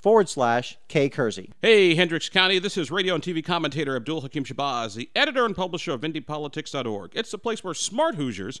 forward slash K Kersey. Hey, Hendricks County, this is radio and TV commentator Abdul Hakim Shabazz, the editor and publisher of IndyPolitics.org. It's the place where smart Hoosiers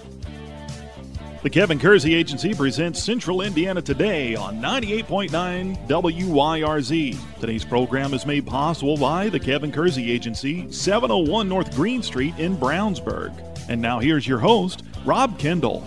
The Kevin Kersey Agency presents Central Indiana Today on 98.9 WYRZ. Today's program is made possible by the Kevin Kersey Agency, 701 North Green Street in Brownsburg. And now here's your host, Rob Kendall.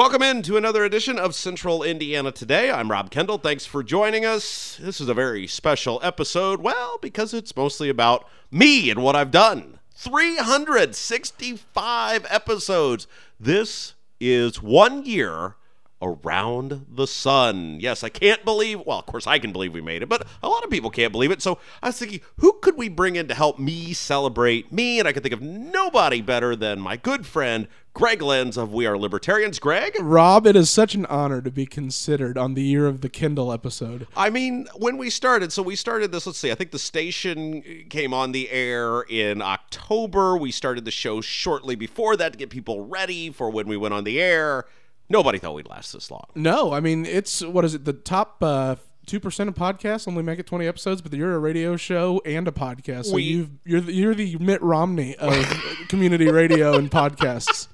Welcome in to another edition of Central Indiana Today. I'm Rob Kendall. Thanks for joining us. This is a very special episode, well, because it's mostly about me and what I've done. 365 episodes. This is one year around the sun. Yes, I can't believe, well, of course I can believe we made it, but a lot of people can't believe it. So I was thinking, who could we bring in to help me celebrate me? And I could think of nobody better than my good friend, Greg Lenz of We Are Libertarians. Greg? Rob, it is such an honor to be considered on the Year of the Kendall episode. I mean, when we started, so we started this, let's see, I think the station came on the air in October. We started the show shortly before that to get people ready for when we went on the air. Nobody thought we'd last this long. No, I mean, it's, what is it, the top uh, two percent of podcasts only make it twenty episodes, but you're a radio show and a podcast. So We- you've, you're the, you're the Mitt Romney of community radio and podcasts.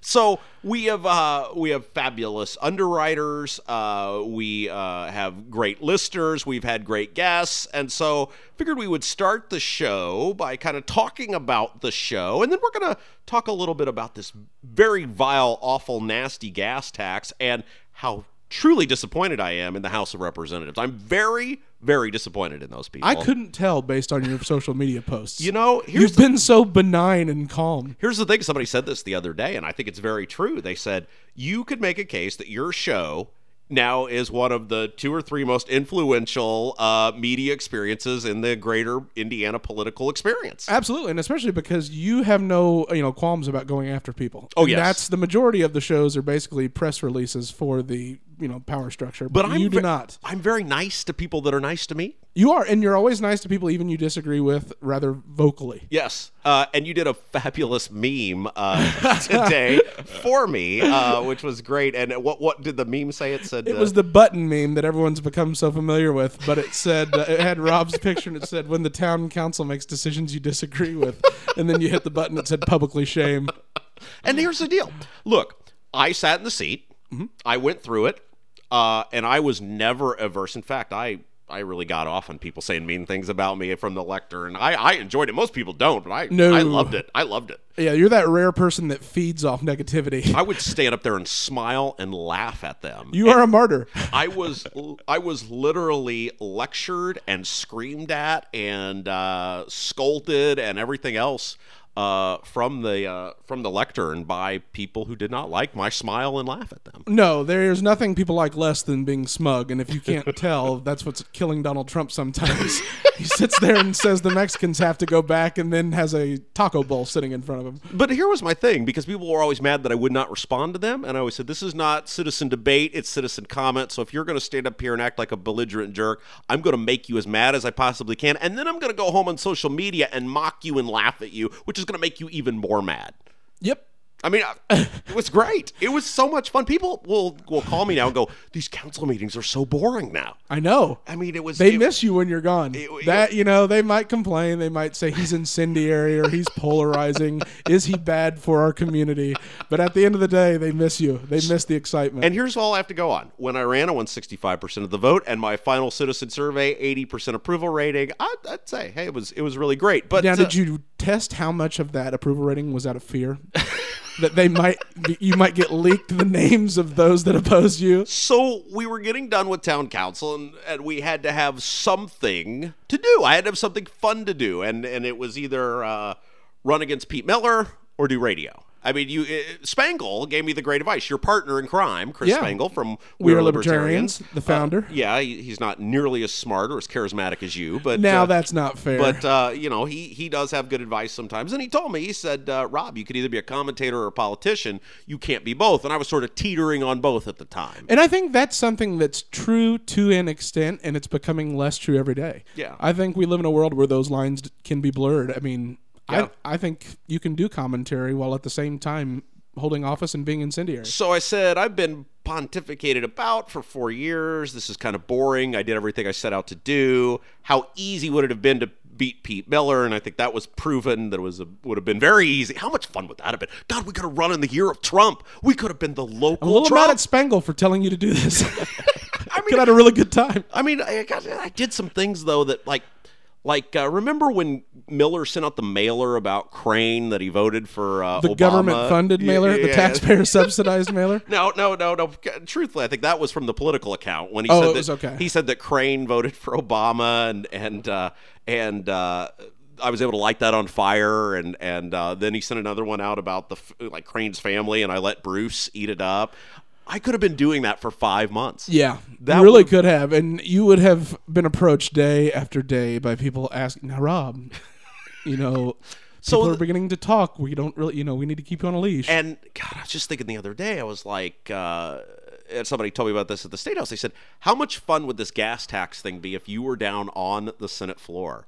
So we have uh, we have fabulous underwriters. Uh, we uh, have great listeners. We've had great guests, and so figured we would start the show by kind of talking about the show, and then we're going to talk a little bit about this very vile, awful, nasty gas tax and how truly disappointed I am in the House of Representatives. I'm very, very disappointed in those people. I couldn't tell based on your social media posts. You know, here's you've the- been so benign and calm. Here's the thing somebody said this the other day, and I think it's very true. They said, You could make a case that your show now is one of the two or three most influential uh, media experiences in the greater Indiana political experience. Absolutely, and especially because you have no you know qualms about going after people. Oh, yes. that's the majority of the shows are basically press releases for the you know power structure. But I'm you do not. I'm very nice to people that are nice to me. You are, and you're always nice to people even you disagree with, rather vocally. Yes, uh, and you did a fabulous meme uh, today for me, uh, which was great. And what what did the meme say? It said It uh, was the button meme that everyone's become so familiar with, but it said uh, it had Rob's picture and it said when the town council makes decisions you disagree with, and then you hit the button that said publicly shame. And here's the deal. Look, I sat in the seat. I went through it, uh, and I was never averse. In fact, I I really got off on people saying mean things about me from the lectern. I, I enjoyed it. Most people don't, but I No. I loved it. I loved it. Yeah, you're that rare person that feeds off negativity. I would stand up there and smile and laugh at them. You are a martyr. I was I was literally lectured and screamed at and uh, scolded and everything else uh, from the uh, from the lectern by people who did not like my smile and laugh at them. No, there's nothing people like less than being smug, and if you can't tell, that's what's killing Donald Trump sometimes. he sits there and says the Mexicans have to go back, and then has a taco bowl sitting in front of him. But here was my thing because people were always mad that I would not respond to them, and I always said, "This is not citizen debate; it's citizen comment. So if you're going to stand up here and act like a belligerent jerk, I'm going to make you as mad as I possibly can, and then I'm going to go home on social media and mock you and laugh at you, which is going to make you even more mad." Yep. I mean, it was great. It was so much fun. People will will call me now and go, "These council meetings are so boring now." I know. I mean, it was They it- miss you when you're gone. it- that you know, they might complain. They might say he's incendiary or he's polarizing. Is he bad for our community? But at the end of the day, they miss you. They miss the excitement. And here's all I have to go on. When I ran, I won 65% of the vote, and my final citizen survey, 80% approval rating. I'd, I'd say, hey, it was it was really great. But now, uh, did you test how much of that approval rating was out of fear that they might you might get leaked the names of those that oppose you? so we were getting done with town council, and, and we had to have something to do. I had to have something fun to do, and and it was either uh, run against Pete Miller or do radio. I mean, you uh, Spangle gave me the great advice. Your partner in crime, Chris Yeah. Spangle from We Are Libertarians, the founder. Uh, yeah, he, he's not nearly as smart or as charismatic as you, but Now uh, that's not fair. But uh, you know, he he does have good advice sometimes. And he told me, he said, uh, Rob, you could either be a commentator or a politician. You can't be both. And I was sort of teetering on both at the time. And I think that's something that's true to an extent, and it's becoming less true every day. Yeah. I think we live in a world where those lines can be blurred. I mean, I, I think you can do commentary while at the same time holding office and being incendiary. So I said, I've been pontificated about for four years. This is kind of boring. I did everything I set out to do. How easy would it have been to beat Pete Miller? And I think that was proven that it was a, would have been very easy. How much fun would that have been? God, we could have run in the year of Trump. We could have been the local I'm a little Trump. mad at Spangle for telling you to do this. I mean, Could have had a really good time. I mean, I, got, I did some things though that like, like uh, remember when Miller sent out the mailer about Crane that he voted for uh, The Obama? government-funded mailer, yeah, the yeah. taxpayer-subsidized mailer. No, no, no, no. Truthfully, I think that was from the political account when he Oh, said it that was okay. he said that Crane voted for Obama and and uh, and uh, I was able to light that on fire and and uh, then he sent another one out about the like Crane's family and I let Bruce eat it up. I could have been doing that for five months. Yeah, That you really could have, and you would have been approached day after day by people asking, "Now, Rob, you know, So people are beginning to talk. We don't really, you know, we need to keep you on a leash." And God, I was just thinking the other day, I was like, uh, and somebody told me about this at the State House. They said, How much fun would this gas tax thing be if you were down on the Senate floor?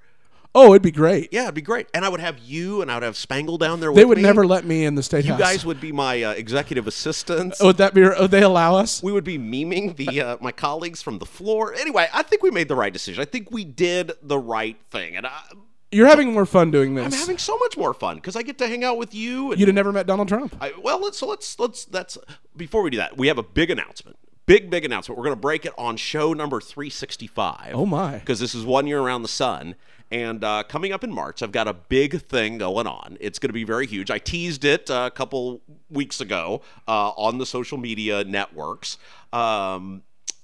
Oh, it'd be great. Yeah, it'd be great. And I would have you and I would have Spangle down there with they would me. never let me in the state You house. guys would be my uh, executive assistants. would that be? Would they allow us? We would be memeing the uh, my colleagues from the floor. Anyway, I think we made the right decision. I think we did the right thing, and I, You're having more fun doing this. I'm having so much more fun because I get to hang out with you. And You'd have never met Donald Trump. I, well, let's so let's let's that's before we do that, we have a big announcement. Big big announcement. We're going to break it on show number 365. Oh, my. Because this is one year around the sun. And uh, coming up in March, I've got a big thing going on. It's going to be very huge. I teased it uh, a couple weeks ago uh, on the social media networks. Um,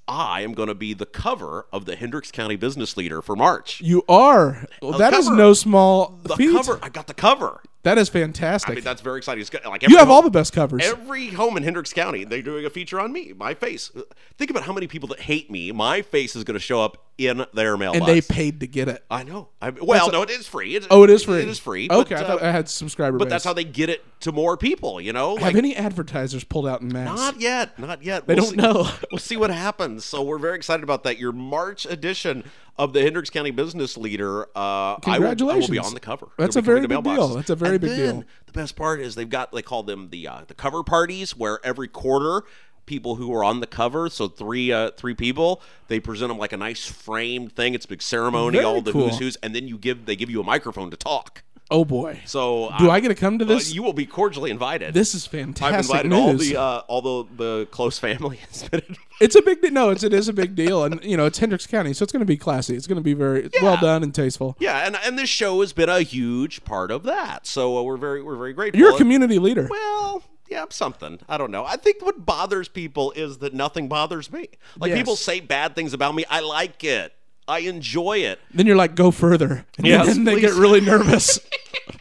I am going to be the cover of the Hendricks County Business Leader for March. You are. Well, that is cover. no small The feat. cover. I got the cover. That is fantastic. I mean, that's very exciting. It's got, like you have all the best covers. Every home in Hendricks County, they're doing a feature on me, my face. Think about how many people that hate me. My face is going to show up in their mailbox. and they paid to get it. I know. I, well, a- no, it is free. It, Oh, it is free. It is free. Okay, but, I thought uh, I had subscriber but base. that's how they get it to more people. You know, have any advertisers pulled out in mass. not yet, not yet. They We'll don't see- know. We'll see what happens. So we're very excited about that. Your March edition of the Hendricks County Business Leader. Uh, I will, I will be on the cover. That's a very big deal. That's a very And big then deal. The best part is they've got they call them the uh, the cover parties where every quarter people who are on the cover so three uh, three people they present them like a nice framed thing it's a big ceremony Very all the cool. who's who's and then you give they give you a microphone to talk Oh boy. so Do uh, I get to come to uh, this? you will be cordially invited this is fantastic. I've invited all the uh, all the, the close family has been invited. it's a big deal. No, it's it is a big deal, and you know it's Hendricks County, so it's going to be classy. It's going to be very it's well done and tasteful. yeah and and this show has been a huge part of that so uh, we're very we're very grateful You're a community leader. Well, yeah, something. I don't know. I think what bothers people is that nothing bothers me. Like Yes. people say bad things about me. I like it. I enjoy it. Then you're like, go further, and Yes, then they please. get really nervous.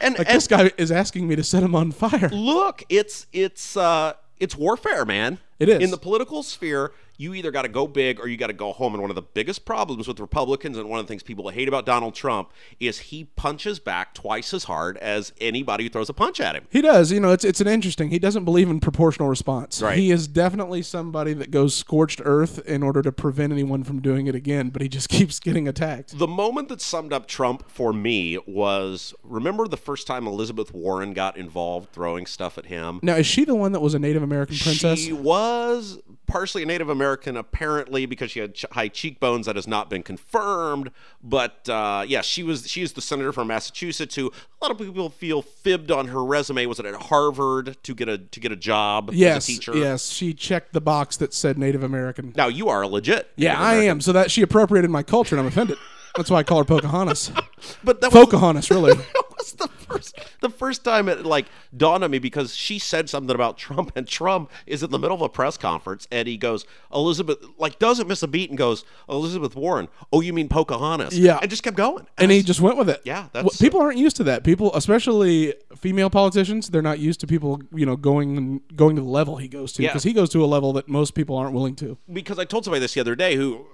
and, Like and this guy is asking me to set him on fire. look, it's it's uh it's warfare, man. It is. in the political sphere. You either got to go big or you got to go home. And one of the biggest problems with Republicans, and one of the things people hate about Donald Trump, is he punches back twice as hard as anybody who throws a punch at him. He does. You know, it's it's an interesting. He doesn't believe in proportional response. Right. He is definitely somebody that goes scorched earth in order to prevent anyone from doing it again. But he just keeps getting attacked. The moment that summed up Trump for me was remember the first time Elizabeth Warren got involved throwing stuff at him? Now, is she the one that was a Native American princess? She was partially a Native American, apparently, because she had ch- high cheekbones. That has not been confirmed, but uh, yeah, she was. She is the senator from Massachusetts who a lot of people feel fibbed on her resume. Was it at Harvard to get a to get a job yes. as a teacher? Yes. She checked the box that said Native American. Now you are legit. Yeah, Native I American. am. So that she appropriated my culture, and I'm offended. That's why I call her Pocahontas. But that was, Pocahontas, really. that was the first the first time it like dawned on me because she said something about Trump and Trump is in the middle of a press conference and he goes Elizabeth like doesn't miss a beat and goes Elizabeth Warren oh you mean Pocahontas Yeah. and just kept going and he I- just went with it. Yeah, Well, people aren't used to that. People, especially female politicians, they're not used to people, you know, going going to the level he goes to Yeah. because he goes to a level that most people aren't willing to. because I told somebody this the other day who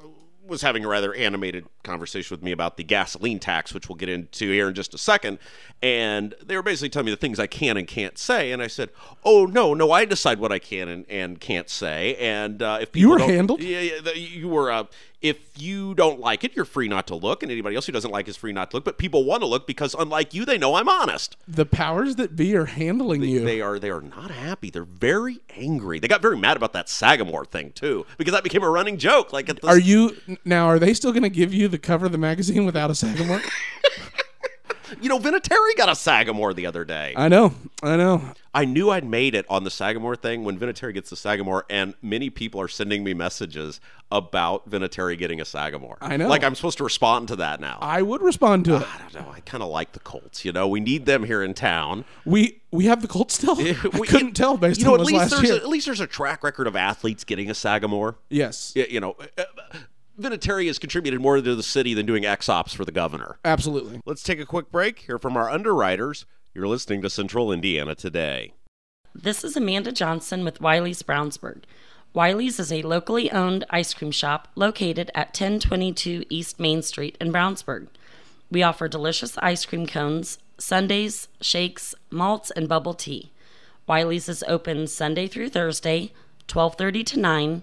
was having a rather animated conversation with me about the gasoline tax, which we'll get into here in just a second. And they were basically telling me the things I can and can't say. And I said, "Oh no, no, I decide what I can and, and can't say." And uh, if people were don't- handled? yeah, yeah, you were. Uh, if you don't like it, you're free not to look, and anybody else who doesn't like is free not to look. But people want to look because, unlike you, they know I'm honest. The powers that be are handling you. They are they are not happy. They're very angry. They got very mad about that Sagamore thing too, because that became a running joke. Like at the are you now? Are they still going to give you the cover of the magazine without a Sagamore? You know, Vinatieri got a Sagamore the other day. I know, I know. I knew I'd made it on the Sagamore thing when Vinatieri gets the Sagamore, and many people are sending me messages about Vinatieri getting a Sagamore. I know. Like I'm supposed to respond to that now. I would respond to it. I don't know. I kind of like the Colts. You know, we need them here in town. We we have the Colts still. I We- couldn't tell based you know, on at least last there's year. A, at least there's a track record of athletes getting a Sagamore. yes, Y- You know, uh, Vinatieri has contributed more to the city than doing X ops for the governor. absolutely. Let's take a quick break. Hear from our underwriters. You're listening to Central Indiana today. This is Amanda Johnson with Wiley's Brownsburg. Wiley's is a locally owned ice cream shop located at 1022 East Main Street in Brownsburg. We offer delicious ice cream cones, sundaes, shakes, malts, and bubble tea. Wiley's is open Sunday through Thursday, 12:30 to 9,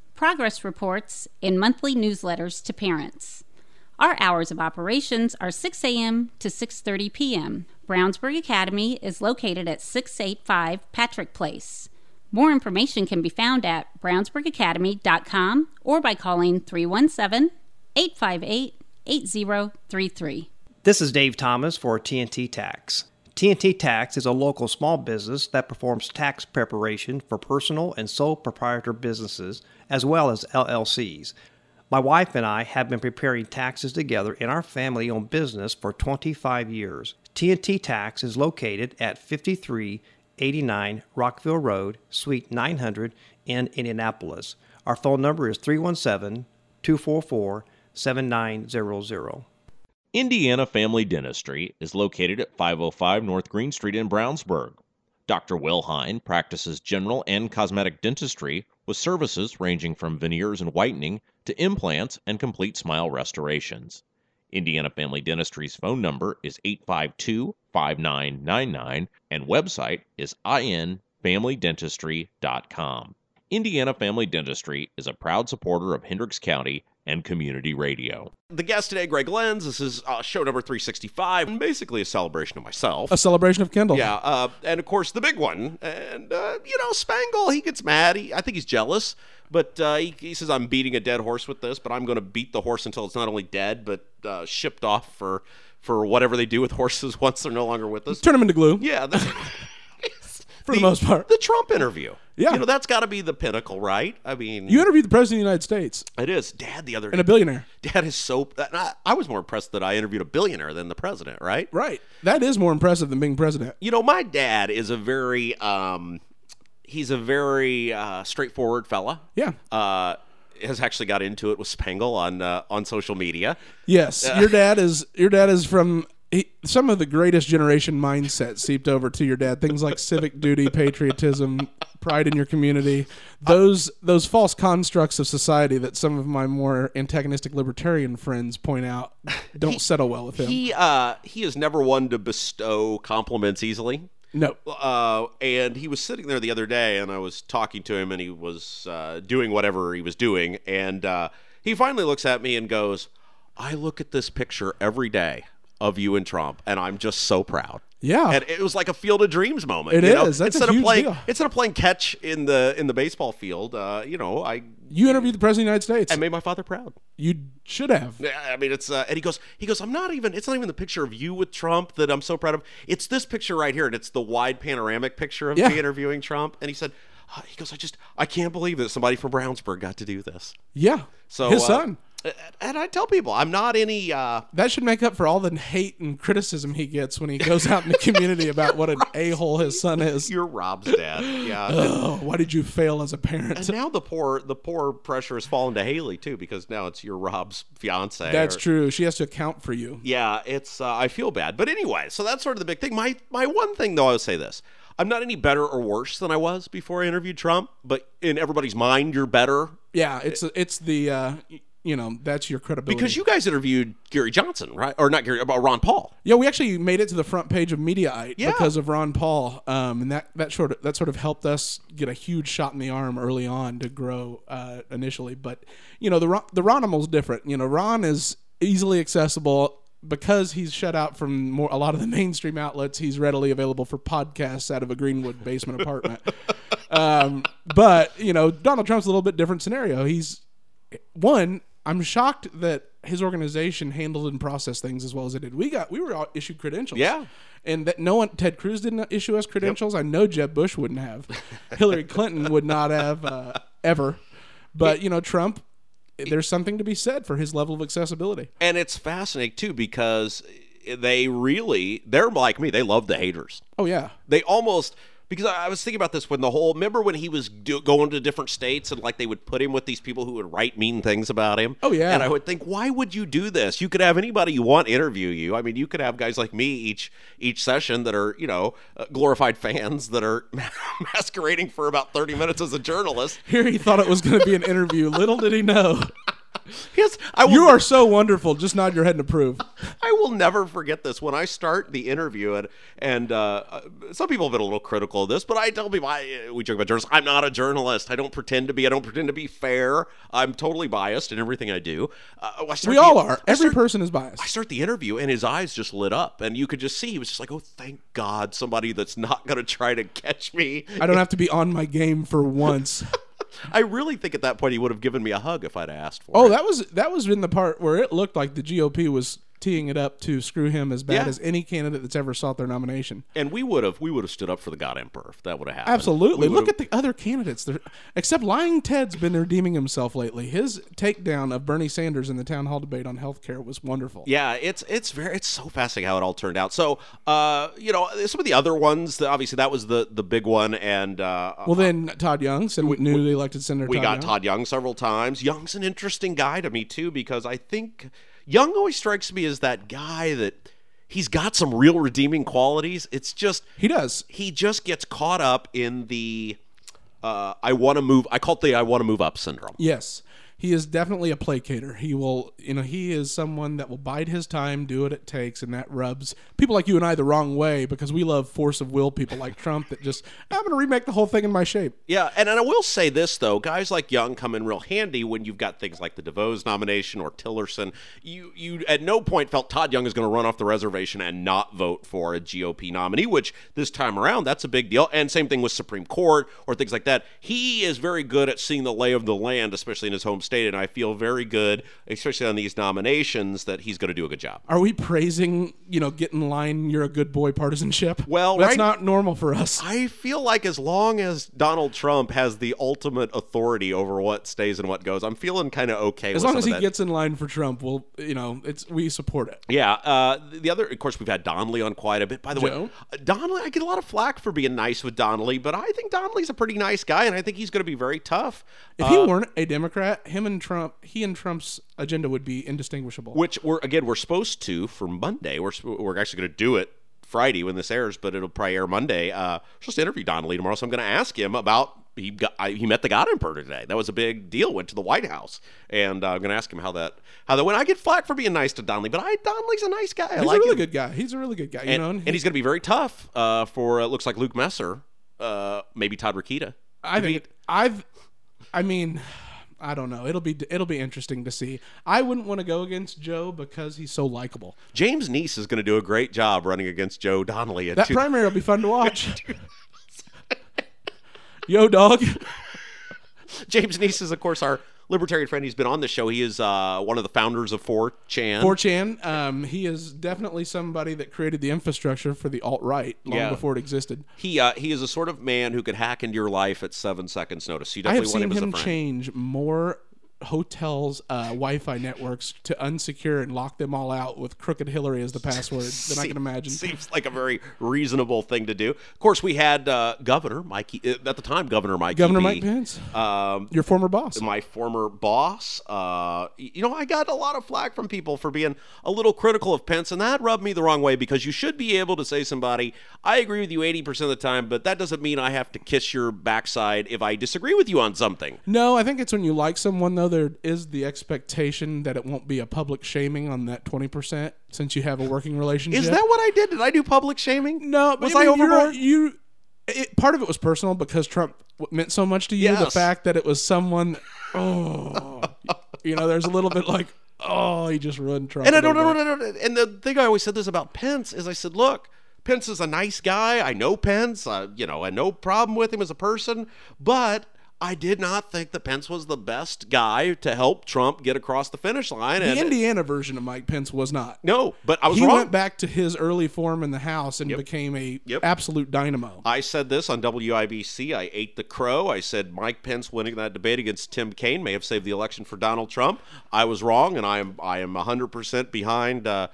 progress reports, and monthly newsletters to parents. Our hours of operations are 6 a.m. to 6:30 p.m. Brownsburg Academy is located at 685 Patrick Place. More information can be found at brownsburgacademy.com or by calling 317 858 8033. This is Dave Thomas for TNT Tax. TNT Tax is a local small business that performs tax preparation for personal and sole proprietor businesses as well as LLCs. My wife and I have been preparing taxes together in our family owned business for 25 years. TNT Tax is located at 5389 Rockville Road, Suite 900 in Indianapolis. Our phone number is 317 244 7900. Indiana Family Dentistry is located at 505 North Green Street in Brownsburg. Dr. Will Hine practices general and cosmetic dentistry with services ranging from veneers and whitening to implants and complete smile restorations. Indiana Family Dentistry's phone number is 852 5999 and website is infamilydentistry.com. Indiana Family Dentistry is a proud supporter of Hendricks County and community radio. The guest today, Greg Lenz. This is uh, show number 365, and basically a celebration of myself. A celebration of Kendall. Yeah, uh, and of course the big one, and uh, you know Spangle. He gets mad. He, I think he's jealous, but uh, he, he says I'm beating a dead horse with this, but I'm going to beat the horse until it's not only dead but uh, shipped off for for whatever they do with horses once they're no longer with us. Turn them into glue. Yeah. For the most part. the Trump interview. Yeah. you know that's got to be the pinnacle, right? I mean, You interviewed the president of the United States it is. Dad, the other and a billionaire. Dad is so. I, I was more impressed that I interviewed a billionaire than the president, right? Right. That is more impressive than being president. You know, my dad is a very. um He's a very uh, straightforward fella. Yeah. Uh, has actually got into it with Spangle on uh, on social media. Yes, your dad is your dad is from he, some of the greatest generation mindset seeped over to your dad. Things like civic duty, patriotism, pride in your community. Those those false constructs of society that some of my more antagonistic libertarian friends point out don't settle well with him. He uh, he is never one to bestow compliments easily. no. uh, and he was sitting there the other day, and I was talking to him, and he was uh, doing whatever he was doing, and uh, he finally looks at me and goes, "I look at this picture every day of you and Trump, and I'm just so proud." Yeah. and it was like a Field of Dreams moment. It you know? is. That's a instead huge of playing deal. instead of playing catch in the in the baseball field, uh, you know, I You interviewed the president of the United States. I made my father proud. you should have. Yeah, I mean, it's uh, and he goes, he goes, I'm not even. It's not even the picture of you with Trump that I'm so proud of. It's this picture right here, and it's the wide panoramic picture of Yeah. me interviewing Trump. And he said, uh, he goes, I just, I can't believe that somebody from Brownsburg got to do this. Yeah. So his uh, son. And I tell people, I'm not any. Uh, That should make up for all the hate and criticism he gets when he goes out in the community about what an a hole his son is. you're Rob's dad, yeah. Oh, why did you fail as a parent? and now the poor, the poor pressure has fallen to Haley too, because now it's your Rob's fiance. That's or- true. She has to account for you. Yeah, it's uh, I feel bad, but anyway, so that's sort of the big thing. My my one thing though, I would say this: I'm not any better or worse than I was before I interviewed Trump, but in everybody's mind, you're better Yeah, it's it's the uh, you know that's your credibility. because you guys interviewed Gary Johnson, right? Or not Gary, about Ron Paul. yeah, we actually made it to the front page of Mediaite Yeah. because of Ron Paul, um, and that that sort of that sort of helped us get a huge shot in the arm early on to grow uh, initially. But you know the Ron, the Ronimal's different. You know Ron is easily accessible. Because he's shut out from more a lot of the mainstream outlets, he's readily available for podcasts out of a Greenwood basement apartment. Um, but you know, Donald Trump's a little bit different scenario. He's one. I'm shocked that his organization handled and processed things as well as it did. We got we were all issued credentials. Yeah. And that no one Ted Cruz didn't issue us credentials. I know Jeb Bush wouldn't have. Hillary Clinton would not have uh, ever. But you know, Trump there's something to be said for his level of accessibility. And it's fascinating too because they really they're like me. They love the haters. Oh yeah. They almost because I I was thinking about this when the whole remember when he was do, going to different states and like they would put him with these people who would write mean things about him. Oh, yeah. and I would think, why would you do this? You could have anybody you want interview you. I mean, you could have guys like me each each session that are you know uh, glorified fans that are masquerading for about thirty minutes as a journalist. Here he thought it was going to be an interview. Little did he know. Yes, I will, You are so wonderful. Just nod your head and approve. I will never forget this. When I start the interview, and and uh, uh, some people have been a little critical of this, but I tell people, I, we joke about journalists. I'm not a journalist. I don't pretend to be. I don't pretend to be fair. I'm totally biased in everything I do. Uh, I We the- all are. Every start- person is biased. I start the interview, and his eyes just lit up, and you could just see he was just like, "Oh, thank God, somebody that's not going to try to catch me." I don't have to be on my game for once. I really think at that point he would have given me a hug if I'd asked for it. Oh, it. that was that was in the part where it looked like the GOP was teeing it up to screw him as bad Yeah. as any candidate that's ever sought their nomination. and we would have we would have stood up for the God Emperor if that would have happened. Absolutely. Look at the other candidates. They're, except Lying Ted's been redeeming himself lately. His takedown of Bernie Sanders in the town hall debate on health care was wonderful. Yeah, it's it's very it's so fascinating how it all turned out. So, uh, you know, some of the other ones, that obviously that was the the big one, and uh, Well, then Todd Young, said newly elected Senator we Todd got Young. Todd Young several times. Young's an interesting guy to me too because I think Young always strikes me as that guy that he's got some real redeeming qualities. It's just He does. he just gets caught up in the uh, I want to move. I call it the I want to move up syndrome. Yes. He is definitely a placater. He will, you know, he is someone that will bide his time, do what it takes, and that rubs people like you and I the wrong way because we love force of will people like Trump that just, I'm going to remake the whole thing in my shape. Yeah, and, and I will say this though, guys like Young come in real handy when you've got things like the DeVos nomination or Tillerson. You you at no point felt Todd Young is going to run off the reservation and not vote for a GOP nominee, which this time around that's a big deal. And same thing with Supreme Court or things like that. He is very good at seeing the lay of the land, especially in his home and I feel very good, especially on these nominations, that he's going to do a good job. Are we praising, you know, get in line, you're a good boy partisanship? Well, that's right- not normal for us. I feel like as long as Donald Trump has the ultimate authority over what stays and what goes, I'm feeling kind of okay. As long as he gets in line for Trump, we'll, you know, it's we support it. Yeah. Uh, the other, of course, we've had Donnelly on quite a bit. By the Joe? way, uh, Donnelly, I get a lot of flack for being nice with Donnelly, but I think Donnelly's a pretty nice guy, and I think he's going to be very tough. If he weren't a Democrat, him and Trump, he and Trump's agenda would be indistinguishable. which we're again we're supposed to for Monday. We're we're actually going to do it Friday when this airs, but it'll probably air Monday. Uh, supposed to interview Donnelly tomorrow, so I'm going to ask him about he got I, he met the God Emperor today. That was a big deal. Went to the White House, and uh, I'm going to ask him how that how that went. I get flack for being nice to Donnelly, but I Donnelly's a nice guy. I He's like a really him. good guy. He's a really good guy. You and, know, and he's going to be very tough uh, for uh, looks like Luke Messer, uh, maybe Todd Rokita. I think I've. I mean, I don't know. It'll be it'll be interesting to see. I wouldn't want to go against Joe because he's so likable. James Neese is going to do a great job running against Joe Donnelly. At That two- primary will be fun to watch. Yo, dog. James Neese is, of course, our libertarian friend. He's been on the show. He is uh, one of the founders of 4chan. 4chan. Um, he is definitely somebody that created the infrastructure for the alt right long Yeah. before it existed. He uh, he is a sort of man who could hack into your life at seven seconds notice. You I definitely have want seen him him as a friend. change more hotels' uh, Wi-Fi networks to unsecure and lock them all out with crooked Hillary as the password than I can imagine. Seems like a very reasonable thing to do. Of course, we had uh, Governor Mikey uh, at the time. Governor Mike. Governor Mike Pence, Um, your former boss. my former boss. Uh, you know, I got a lot of flack from people for being a little critical of Pence, and that rubbed me the wrong way because you should be able to say somebody, I agree with you 80% of the time, but that doesn't mean I have to kiss your backside if I disagree with you on something. No, I think it's when you like someone though there is the expectation that it won't be a public shaming on that 20% since you have a working relationship. Is that what I did? Did I do public shaming? No, Was I, mean, overboard? You it, part of it was personal because Trump meant so much to you. The fact that it was someone oh you know, there's a little bit like oh, he just ruined Trump. And I don't little know. bit. No, no, no. And the thing I always said this about Pence is I said, look, Pence is a nice guy. I know Pence. Uh, you know, I no problem with him as a person, but I did not think that Pence was the best guy to help Trump get across the finish line. The Indiana version of Mike Pence was not. no, but I was he wrong. went back to his early form in the House and became a Yep. absolute dynamo. I said this on WIBC. I ate the crow. I said Mike Pence winning that debate against Tim Kaine may have saved the election for Donald Trump. I was wrong, and I am I am 100% behind. Uh,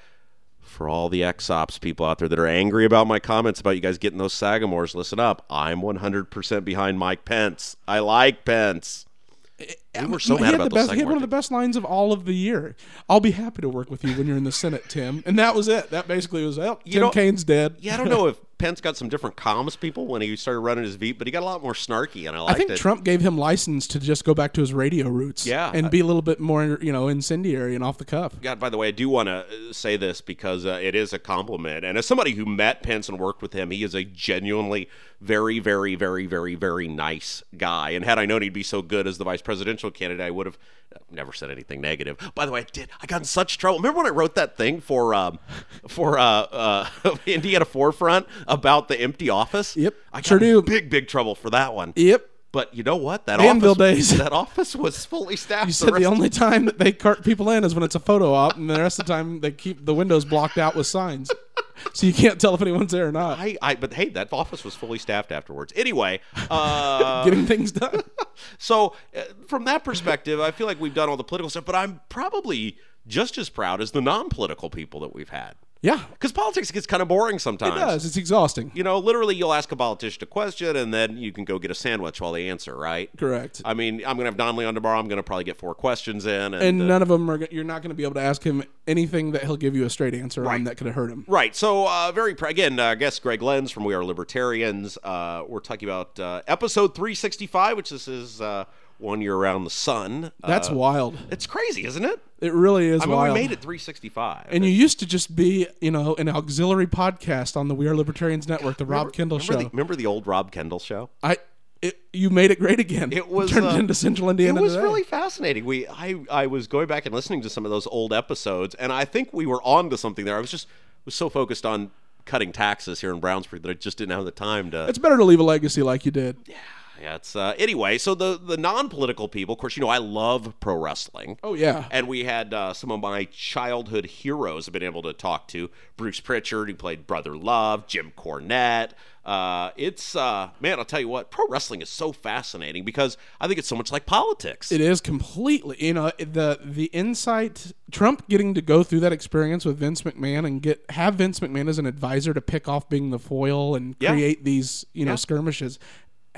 for all the ex-ops people out there that are angry about my comments about you guys getting those Sagamores, listen up. I'm 100% behind Mike Pence. I like Pence. We were so He mad about the those best, He had one of the best lines of all of the year. I'll be happy to work with you when you're in the Senate, Tim. And that was it. That basically was it. Tim know- Kaine's dead. Yeah, I don't know if Pence got some different comms people when he started running his Veep, but he got a lot more snarky, and I I think it. Trump gave him license to just go back to his radio roots. Yeah. And be a little bit more, you know, incendiary and off the cuff. God, by the way, I do want to say this because uh, it is a compliment. And as somebody who met Pence and worked with him, he is a genuinely very, very, very, very, very nice guy. And had I known he'd be so good as the vice presidential candidate, I would have never said anything negative. By the way, I did. I got in such trouble. Remember when I wrote that thing for um, for uh, uh, Indiana Forefront about the empty office? Yep, I got sure in do. big, big trouble for that one. Yep. But you know what? That Danville office, days. that office was fully staffed. You said the of only time that they cart people in is when it's a photo op, and the rest of the time they keep the windows blocked out with signs. so you can't tell if anyone's there or not. I, I, but hey, that office was fully staffed afterwards. Anyway, uh, Getting things done. so uh, from that perspective, I feel like we've done all the political stuff, but I'm probably just as proud as the non-political people that we've had. Yeah. Because politics gets kind of boring sometimes. It does. It's exhausting. You know, literally, you'll ask a politician a question, and then you can go get a sandwich while they answer. Right? Correct. I mean, I'm going to have Donnelly on tomorrow. I'm going to probably get four questions in, and, and uh, none of them are. You're not going to be able to ask him anything that he'll give you a straight answer on that could have hurt him. Right. So, uh, very pr- again, uh, guest Greg Lenz from We Are Libertarians. Uh, we're talking about uh, episode 365, which this is uh, one year around the sun. That's uh, wild. It's crazy, isn't it? It really is I mean, wild. we made it 365. And you used to just be, you know, an auxiliary podcast on the We Are Libertarians Network, the Rob Kendall remember Show. The, remember the old Rob Kendall show? I, it, you made it great again. It was turned uh, into Central Indiana. It was today. really fascinating. We I I was going back and listening to some of those old episodes, and I think we were on to something there. I was just was so focused on cutting taxes here in Brownsburg that I just didn't have the time to. It's better to leave a legacy like you did. yeah. It's uh, anyway. So the the non political people, of course, you know I love pro wrestling. Oh yeah. And we had uh, some of my childhood heroes I've been able to talk to. Bruce Pritchard, who played Brother Love, Jim Cornette. Uh, it's uh, man, I'll tell you what, pro wrestling is so fascinating because I think it's so much like politics. It is completely, you know, the the insight Trump getting to go through that experience with Vince McMahon and get have Vince McMahon as an advisor to pick off being the foil and Yeah. create these, you know, Yeah. skirmishes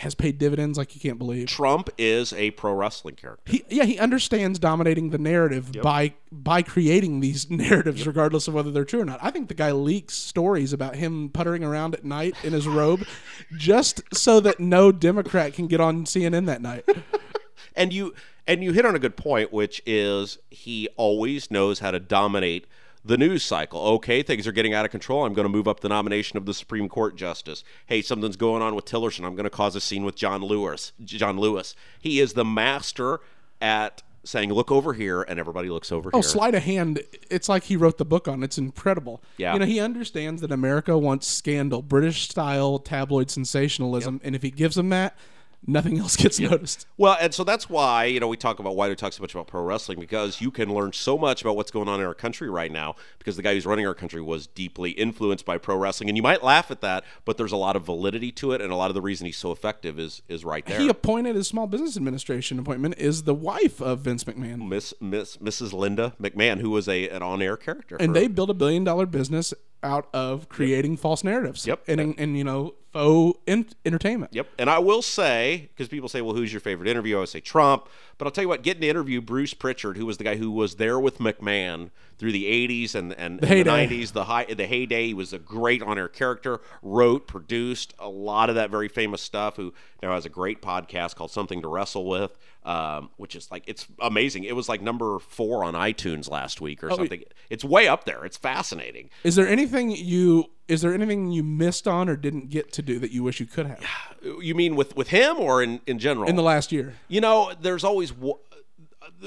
has paid dividends like you can't believe. Trump is a pro wrestling character. He, yeah, he understands dominating the narrative by by creating these narratives, regardless of whether they're true or not. I think the guy leaks stories about him puttering around at night in his robe, just so that no Democrat can get on CNN that night. and you and you hit on a good point which is he always knows how to dominate the news cycle okay things are getting out of control i'm going to move up the nomination of the supreme court justice hey something's going on with tillerson i'm going to cause a scene with john lewis john lewis he is the master at saying look over here and everybody looks over Oh, here sleight of hand. It's like he wrote the book on. It's incredible. Yeah. You know, he understands that America wants scandal, British style tabloid sensationalism, and if he gives them that, nothing else gets noticed. Well, and so that's why, you know, we talk about why do we talk so much about pro wrestling because you can learn so much about what's going on in our country right now because the guy who's running our country was deeply influenced by pro wrestling. And you might laugh at that, but there's a lot of validity to it and a lot of the reason he's so effective is is right there. He appointed his Small Business Administration appointment is the wife of Vince McMahon. Miss Miss Mrs. Linda McMahon, who was a an on air character. And they built a billion dollar business out of creating false narratives. Yep. And, and, you know, faux en- entertainment. Yep. And I will say, because people say, well, who's your favorite interview? I always say Trump. But I'll tell you what, getting to interview Bruce Pritchard, who was the guy who was there with McMahon through the 80s and, and, and the, 90s, the high the heyday. He was a great on air character, wrote, produced a lot of that very famous stuff, who now has a great podcast called Something to Wrestle With, um, which is like, it's amazing. It was like number four on iTunes last week or something. It's way up there. It's fascinating. Is there anything you is there anything you missed on or didn't get to do that you wish you could have You mean with, with him or in, in general? in the last year? You know, there's always wa-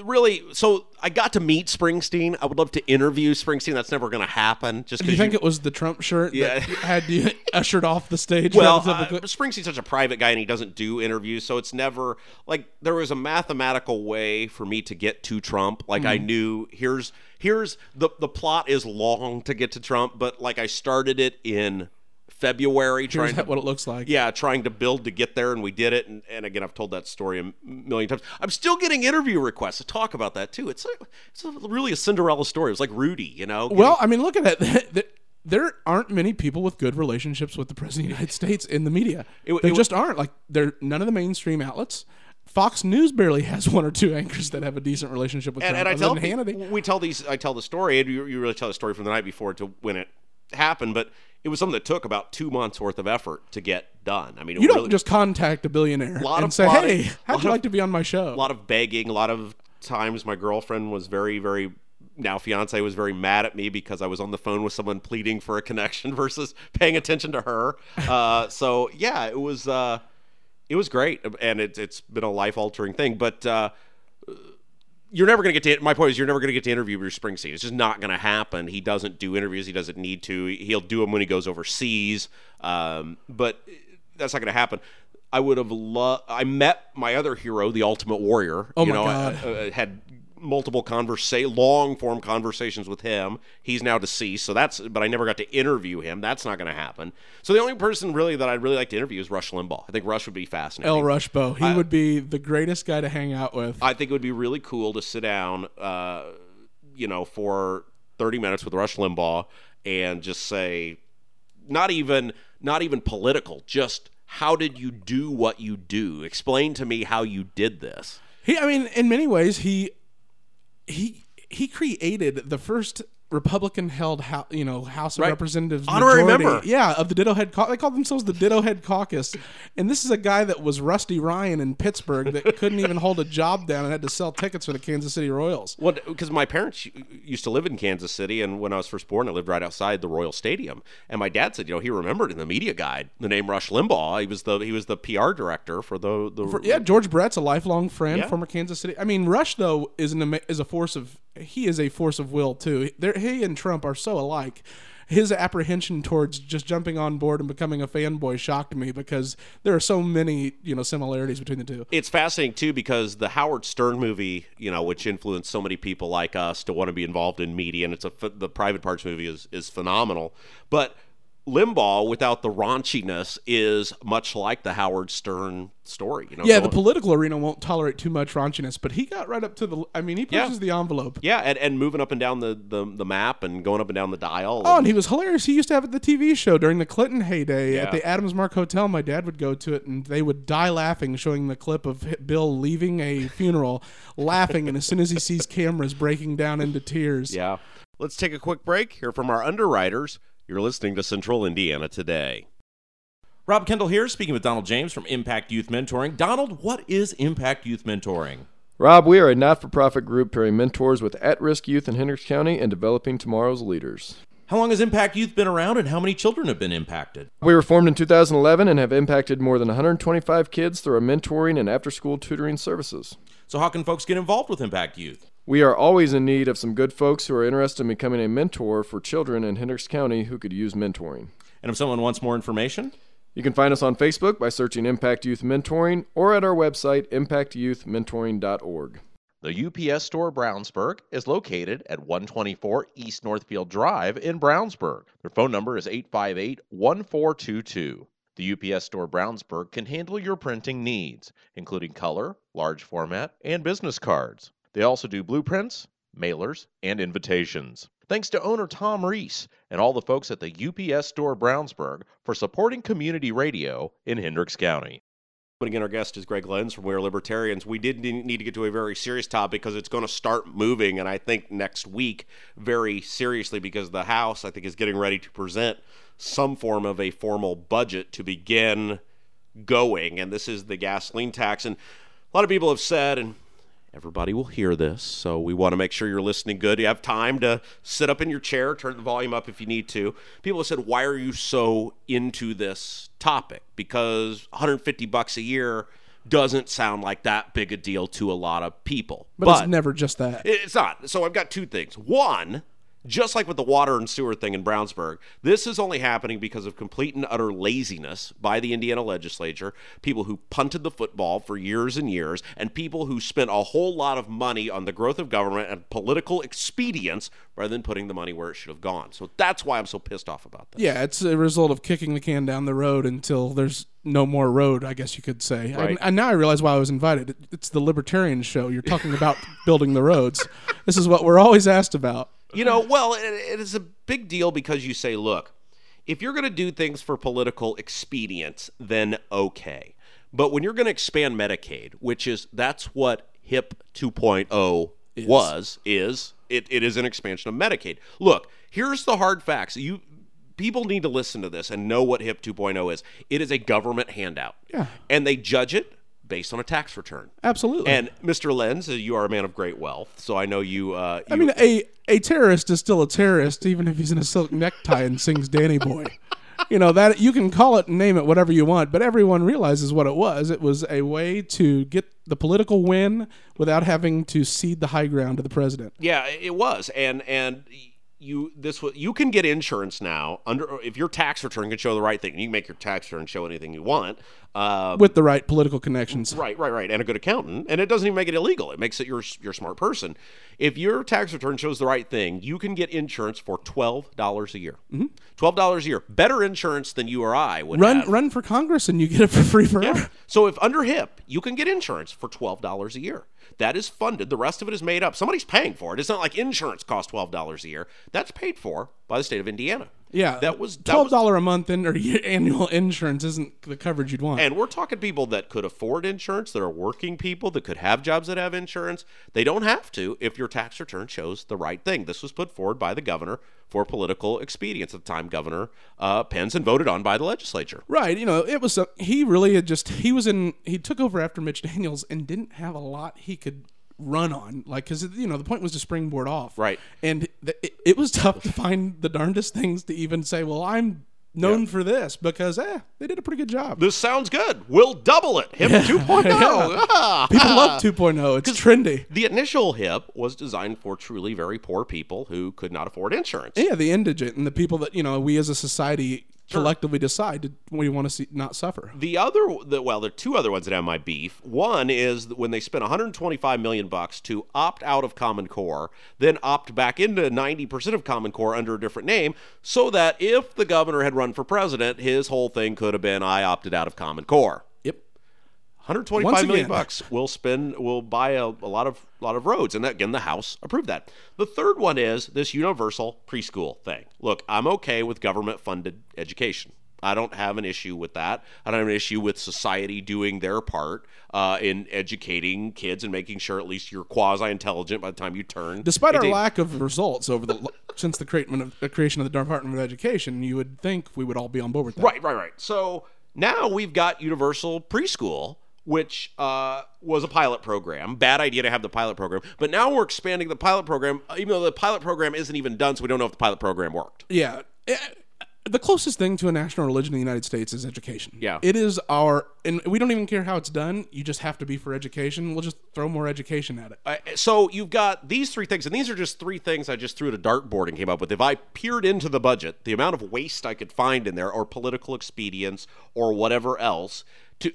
really. So I got to meet Springsteen. I would love to interview Springsteen. That's never going to happen. Just Do you think it was the Trump shirt Yeah. that had you ushered off the stage? well, uh? Springsteen's such a private guy and he doesn't do interviews, so it's never like there was a mathematical way for me to get to Trump. Like Mm. I knew here's here's the the plot is long to get to Trump, but like I started it in February trying to what it looks like. yeah, trying to build to get there, and we did it. And, and again, I've told that story a million times. I'm still getting interview requests to talk about that too. It's a, it's a, really a Cinderella story. It was like Rudy, you know. Well, I mean, look at it. There aren't many people with good relationships with the president of the United States in the media. It- there it- just aren't. Like, there none of the mainstream outlets. Fox News barely has one or two anchors that have a decent relationship with and, Trump. and I tell Hannity. we tell these I tell the story and you, you really tell the story from the night before to when it happened but it was something that took about two months worth of effort to get done. I mean You don't really, just contact a billionaire Lot and of say, "Hey, how'd you of- like to be on my show?" a lot of begging a lot of times my girlfriend was very very now fiance was very mad at me because I was on the phone with someone pleading for a connection versus paying attention to her. Uh, so yeah it was uh, it was great. And it, it's been a life altering thing. But uh, you're never going to get to my point is you're never going to get to interview Bruce Springsteen. It's just not going to happen. He doesn't do interviews. He doesn't need to. He'll do them when he goes overseas. Um, but that's not going to happen. I would have loved. I met my other hero, the Ultimate Warrior. Oh you my know, God. I, uh, had multiple conversa- long form conversations with him. He's now deceased, so that's. But I never got to interview him. That's not going to happen. So the only person really that I'd really like to interview is Rush Limbaugh. I think Rush would be fascinating. El Rushbo. He would be the greatest guy to hang out with. I think it would be really cool to sit down, uh, you know, for 30 minutes with Rush Limbaugh and just say, not even, not even political, just how did you do what you do? Explain to me how you did this. He, I mean, in many ways, he he he created the first Republican-held, hou- you know, House of Right. Representatives Honorary majority- member. yeah, of the Ditto Head. Cau- they called themselves the Ditto Head Caucus, and this is a guy that was Rusty Ryan in Pittsburgh that couldn't even hold a job down and had to sell tickets for the Kansas City Royals. Well, because my parents used to live in Kansas City, and when I was first born, I lived right outside the Royal Stadium. And my dad said, you know, he remembered in the media guide the name Rush Limbaugh. He was the he was the PR director for the the Yeah, George Brett's a lifelong friend, Yeah. former Kansas City. I mean, Rush though is an is a force of he is a force of will too. There, he and Trump are so alike. his apprehension towards just jumping on board and becoming a fanboy shocked me because there are so many you know similarities between the two. It's fascinating too because the Howard Stern movie, you know, which influenced so many people like us to want to be involved in media, and it's a the Private Parts movie is is phenomenal, but Limbaugh without the raunchiness is much like the Howard Stern story. You know, Yeah, the political arena won't tolerate too much raunchiness, but he got right up to the. I mean, he Yeah. pushes the envelope. yeah, and, and moving up and down the, the, the map and going up and down the dial. Oh, and he was hilarious. He used to have it the TV show during the Clinton heyday Yeah. at the Adams Mark Hotel. My dad would go to it, and they would die laughing, showing the clip of Bill leaving a funeral, laughing, and as soon as he sees cameras, breaking down into tears. Yeah. Let's take a quick break. Hear from our underwriters. You're listening to Central Indiana today. Rob Kendall here, speaking with Donald James from Impact Youth Mentoring. Donald, what is Impact Youth Mentoring? Rob, we are a not for profit group pairing mentors with at risk youth in Hendricks County and developing tomorrow's leaders. How long has Impact Youth been around and how many children have been impacted? We were formed in 2011 and have impacted more than 125 kids through our mentoring and after school tutoring services. So, how can folks get involved with Impact Youth? We are always in need of some good folks who are interested in becoming a mentor for children in Hendricks County who could use mentoring. And if someone wants more information, You can find us on Facebook by searching Impact Youth Mentoring or at our website, impactyouthmentoring.org. The UPS store Brownsburg is located at 124 East Northfield Drive in Brownsburg. Their phone number is 858 1422. The UPS store Brownsburg can handle your printing needs, including color, large format, and business cards. They also do blueprints, mailers, and invitations. Thanks to owner Tom Reese and all the folks at the UPS store Brownsburg for supporting community radio in Hendricks County. But again, our guest is Greg Lenz from We're Libertarians. We did need to get to a very serious topic because it's going to start moving, and I think next week very seriously because the House, I think, is getting ready to present some form of a formal budget to begin going, and this is the gasoline tax. And a lot of people have said, and everybody will hear this, so we want to make sure you're listening good. You have time to sit up in your chair, turn the volume up if you need to. People have said, "Why are you so into this topic?" Because 150 bucks a year doesn't sound like that big a deal to a lot of people. But, it's never just that. It's not. So I've got two things. One, just like with the water and sewer thing in Brownsburg, this is only happening because of complete and utter laziness by the Indiana legislature, people who punted the football for years and years, and people who spent a whole lot of money on the growth of government and political expedience rather than putting the money where it should have gone. So that's why I'm so pissed off about this. Yeah, it's a result of kicking the can down the road until there's no more road, I guess you could say. Right. And, and now I realize why I was invited. It's the Libertarian show. You're talking about building the roads. This is what we're always asked about. You know, well, it, it is a big deal because you say, look, if you're going to do things for political expedience, then okay. But when you're going to expand Medicaid, which is that's what HIP 2.0 was, is it, it is an expansion of Medicaid. Look, here's the hard facts. You people need to listen to this and know what HIP 2.0 is. It is a government handout. Yeah. And they judge it based on a tax return. Absolutely. And Mr. Lenz, uh, you are a man of great wealth, so I know you. Uh, I mean, a a terrorist is still a terrorist, even if he's in a silk necktie and sings "Danny Boy." You know that you can call it and name it whatever you want, but everyone realizes what it was. It was a way to get the political win without having to cede the high ground to the president. Yeah, it was, and and you this you can get insurance now under if your tax return can show the right thing. You can make your tax return show anything you want. Uh, with the right political connections. Right, right, right, and a good accountant, and it doesn't even make it illegal. It makes it you're you're a smart person. If your tax return shows the right thing, you can get insurance for twelve dollars a year. Mm-hmm. Twelve dollars a year, better insurance than you or I would Run have. run for Congress and you get it for free forever. Yeah. So if under HIP, you can get insurance for twelve dollars a year. That is funded. The rest of it is made up. Somebody's paying for it. It's not like insurance costs twelve dollars a year. That's paid for by the state of Indiana. Yeah, that was that twelve dollar a month in or annual insurance isn't the coverage you'd want. And we're talking people that could afford insurance, that are working people, that could have jobs that have insurance. They don't have to if your tax return shows the right thing. This was put forward by the governor for political expedience at the time, Governor uh, Pence, and voted on by the legislature. Right, you know, it was a, he really had just he was in he took over after Mitch Daniels and didn't have a lot he could run on like because you know the point was to springboard off Right. and th- it, it was tough to find the darndest things to even say well i'm known for this because eh, they did a pretty good job. This sounds good. We'll double it. HIP 2.0. Ah. People love 2.0. It's trendy. The initial HIP was designed for truly very poor people who could not afford insurance. Yeah, the indigent and the people that you know we as a society collectively decide that we want to see not suffer. The other, the, well, there are two other ones that have my beef. One is when they spent 125 million bucks to opt out of Common Core, then opt back into 90% of Common Core under a different name, so that if the governor had run for president, his whole thing could have been, "I opted out of Common Core." Yep. 125 Once million again. bucks will spend will buy a, a lot of lot of roads and that, again the house approved that the third one is this universal preschool thing look i'm okay with government funded education i don't have an issue with that i don't have an issue with society doing their part uh, in educating kids and making sure at least you're quasi intelligent by the time you turn Despite our lack of results over the since the creation of, the creation of the Department of Education, you would think we would all be on board with that. Right, right, right. So now we've got universal preschool, which uh, was a pilot program. Bad idea to have the pilot program, but now we're expanding the pilot program, uh, even though the pilot program isn't even done, so we don't know if the pilot program worked. Yeah. Eh, The closest thing to a national religion in the United States is education. Yeah. It is our, and we don't even care how it's done. You just have to be for education. We'll just throw more education at it. Uh, so you've got these three things, and these are just three things I just threw at a dartboard and came up with. If I peered into the budget, the amount of waste I could find in there, or political expedience, or whatever else, to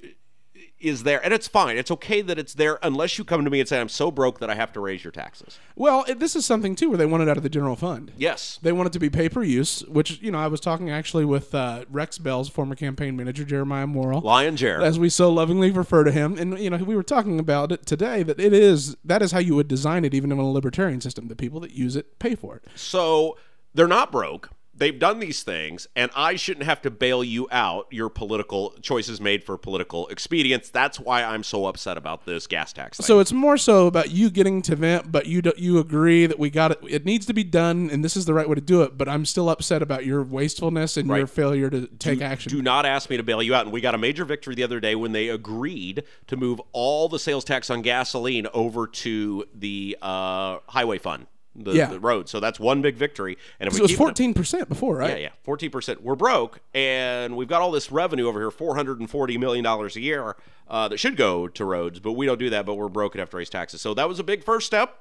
is there, and it's fine. It's okay that it's there, unless you come to me and say I'm so broke that I have to raise your taxes. Well, this is something too where they want it out of the general fund. Yes. They want it to be pay per use, which you know I was talking actually with uh, Rex Bell's former campaign manager Jeremiah Morrill, Lion Jer. as we so lovingly refer to him, and you know we were talking about it today that it is that is how you would design it even in a libertarian system. The people that use it pay for it. So they're not broke. They've done these things, and I shouldn't have to bail you out your political choices made for political expedience. That's why I'm so upset about this gas tax thing. So it's more so about you getting to vent, but you don't, you agree that we got it. It needs to be done, and this is the right way to do it. But I'm still upset about your wastefulness and your failure to take action. do not ask me to bail you out. And we got a major victory the other day when they agreed to move all the sales tax on gasoline over to the uh, highway fund, the, Yeah. the road. So that's one big victory. And if we it was fourteen percent before, right? Yeah, yeah, fourteen percent. We're broke, and we've got all this revenue over here, four hundred and forty million dollars a year, uh, that should go to roads, but we don't do that. But we're broke and have to raise taxes. So that was a big first step.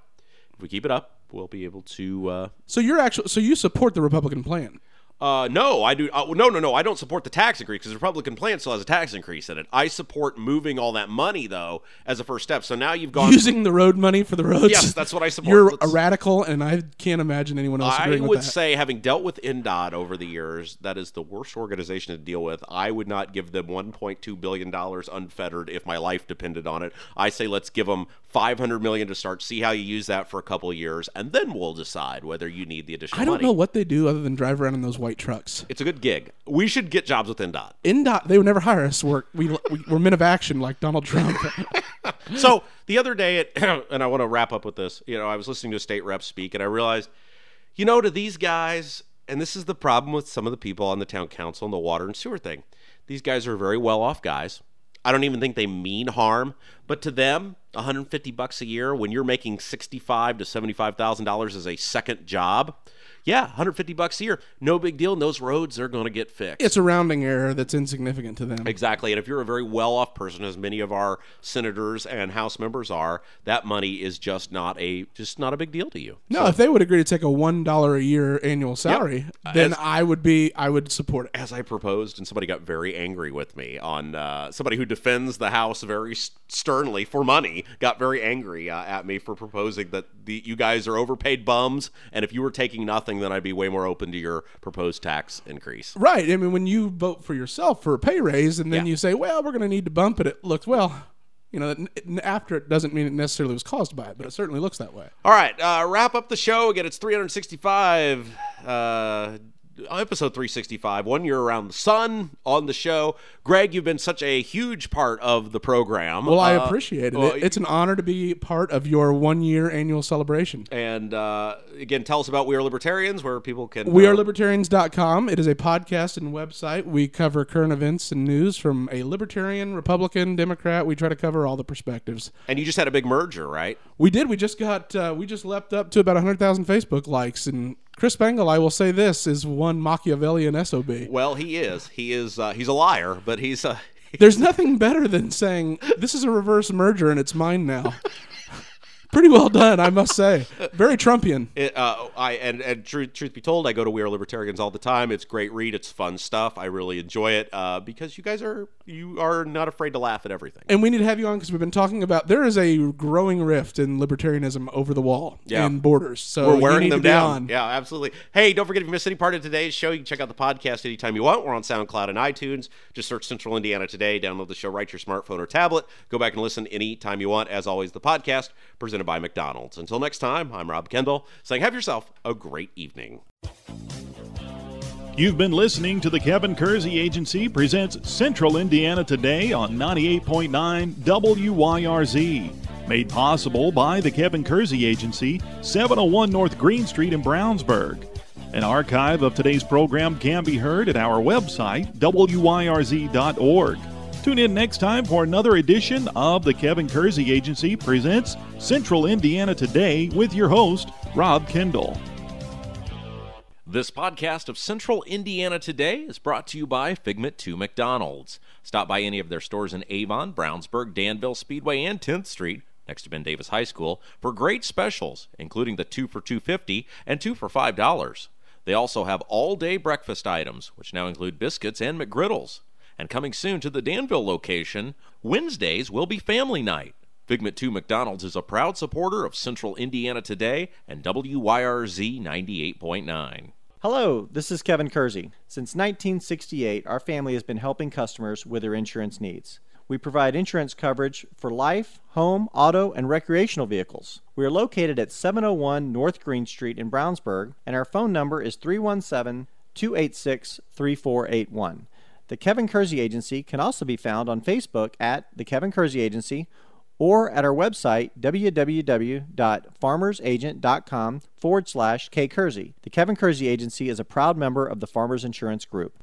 If we keep it up, we'll be able to. Uh, So you're actually so you support the Republican plan. Uh, no, I do. Uh, no, no, no. I don't support the tax increase because the Republican plan still has a tax increase in it. I support moving all that money though as a first step. So now you've gone. Using the road money for the roads. Yes, that's what I support. You're Let's- a radical, and I can't imagine anyone else I agreeing would with that. say, having dealt with INDOT over the years, that is the worst organization to deal with. I would not give them 1.2 billion dollars unfettered if my life depended on it. I say let's give them 500 million to start. See how you use that for a couple of years, and then we'll decide whether you need the additional I don't money. know what they do other than drive around in those white trucks. It's a good gig. We should get jobs with INDOT. INDOT, they would never hire us. We're, we, we, we're men of action like Donald Trump. so the other day, it, and I want to wrap up with this. You know, I was listening to a state rep speak, and I realized, you know, to these guys, and this is the problem with some of the people on the town council and the water and sewer thing. These guys are very well off guys. I don't even think they mean harm, but to them, 150 bucks a year when you're making 65 to 75 thousand dollars as a second job, yeah, 150 bucks a year, no big deal. And those roads are going to get fixed. it's a rounding error that's insignificant to them. Exactly. And if you're a very well off person, as many of our senators and House members are, that money is just not a just not a big deal to you. No, if they would agree to take a one dollar a year annual salary, then As- I would be I would support it. As I proposed, and somebody got very angry with me on uh, somebody who defends the House very sternly for money got very angry uh, at me for proposing that the you guys are overpaid bums, and if you were taking nothing, then I'd be way more open to your proposed tax increase. Right. I mean, when you vote for yourself for a pay raise, and then Yeah. you say, "Well, we're going to need to bump it," it looks well. You know, after it doesn't mean it necessarily was caused by it, but it certainly looks that way. All right, uh, wrap up the show. Again, it's 365, uh, episode 365, one year around the sun on the show. Greg, you've been such a huge part of the program. Well, I Uh, appreciate it. well, It's an honor to be part of your one year annual celebration. And uh, again, tell us about We Are Libertarians, where people can. We uh, WeAreLibertarians.com. It is a podcast and website. We cover current events and news from a libertarian, Republican, Democrat. We try to cover all the perspectives. And you just had a big merger, right? We did. We just got. Uh, we just leapt up to about hundred thousand Facebook likes, and Chris Bengal, I will say this, is one Machiavellian SOB. Well, he is. He is. Uh, he's a liar, but he's. Uh, There's nothing better than saying, this is a reverse merger and it's mine now. Pretty well done, I must say. Very Trumpian. It, uh, I and, and truth, truth be told, I go to We Are Libertarians all the time. It's great read. It's fun stuff. I really enjoy it uh, because you guys are you are not afraid to laugh at everything. And we need to have you on because we've been talking about there is a growing rift in libertarianism over the wall Yeah. and borders. So We're wearing them down. Yeah, absolutely. Hey, don't forget if you missed any part of today's show, you can check out the podcast anytime you want. We're on SoundCloud and iTunes. Just search Central Indiana Today. Download the show right to your smartphone or tablet. Go back and listen anytime you want. As always, the podcast presented by McDonald's. Until next time, I'm Rob Kendall saying have yourself a great evening. You've been listening to the Kevin Kersey Agency presents Central Indiana Today on 98.9 WYRZ. Made possible by the Kevin Kersey Agency, 701 North Green Street in Brownsburg. An archive of today's program can be heard at our website, wyrz.org. Tune in next time for another edition of the Kevin Kersey Agency presents Central Indiana Today with your host, Rob Kendall. This podcast of Central Indiana Today is brought to you by Figment 2 McDonald's. Stop by any of their stores in Avon, Brownsburg, Danville, Speedway, and 10th Street next to Ben Davis High School for great specials, including the 2 for 250 and 2 for $5. They also have all-day breakfast items, which now include biscuits and McGriddles. And coming soon to the Danville location, Wednesdays will be family night. Figment 2 McDonald's is a proud supporter of Central Indiana Today and WYRZ 98.9. Hello, this is Kevin Kersey. Since 1968, our family has been helping customers with their insurance needs. We provide insurance coverage for life, home, auto, and recreational vehicles. We are located at 701 North Green Street in Brownsburg, and our phone number is 317 286 3481. The Kevin Kersey Agency can also be found on Facebook at The Kevin Kersey Agency or at our website www.farmersagent.com forward slash K Kersey. The Kevin Kersey Agency is a proud member of the Farmers Insurance Group.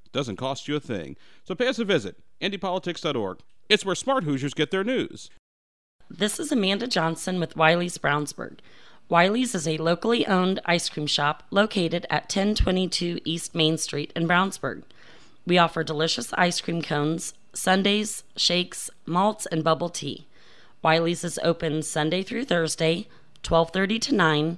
doesn't cost you a thing. So pay us a visit, IndyPolitics.org. It's where smart Hoosiers get their news. This is Amanda Johnson with Wiley's Brownsburg. Wiley's is a locally owned ice cream shop located at 1022 East Main Street in Brownsburg. We offer delicious ice cream cones, sundaes, shakes, malts, and bubble tea. Wiley's is open Sunday through Thursday, 12:30 to 9,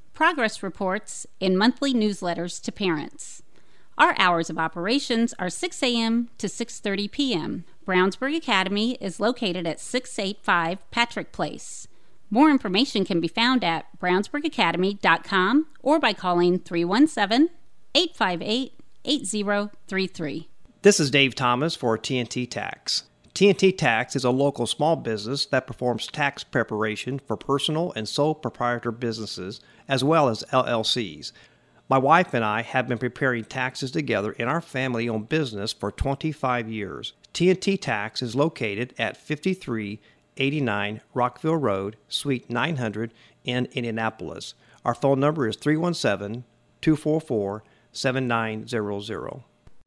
progress reports, and monthly newsletters to parents. Our hours of operations are 6 a.m. to 6:30 p.m. Brownsburg Academy is located at 685 Patrick Place. More information can be found at brownsburgacademy.com or by calling 317 858 8033. This is Dave Thomas for TNT Tax. TNT Tax is a local small business that performs tax preparation for personal and sole proprietor businesses as well as LLCs. My wife and I have been preparing taxes together in our family owned business for 25 years. TNT Tax is located at 5389 Rockville Road, Suite 900 in Indianapolis. Our phone number is 317 244 7900.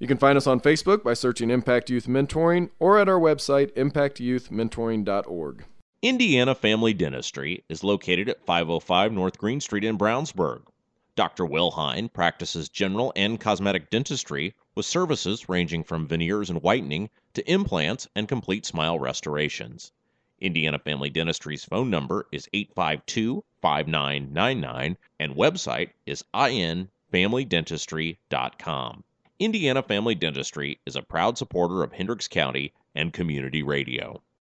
You can find us on Facebook by searching Impact Youth Mentoring or at our website, impactyouthmentoring.org. Indiana Family Dentistry is located at 505 North Green Street in Brownsburg. Dr. Will Hine practices general and cosmetic dentistry with services ranging from veneers and whitening to implants and complete smile restorations. Indiana Family Dentistry's phone number is 852 5999 and website is infamilydentistry.com. Indiana Family Dentistry is a proud supporter of Hendricks County and community radio.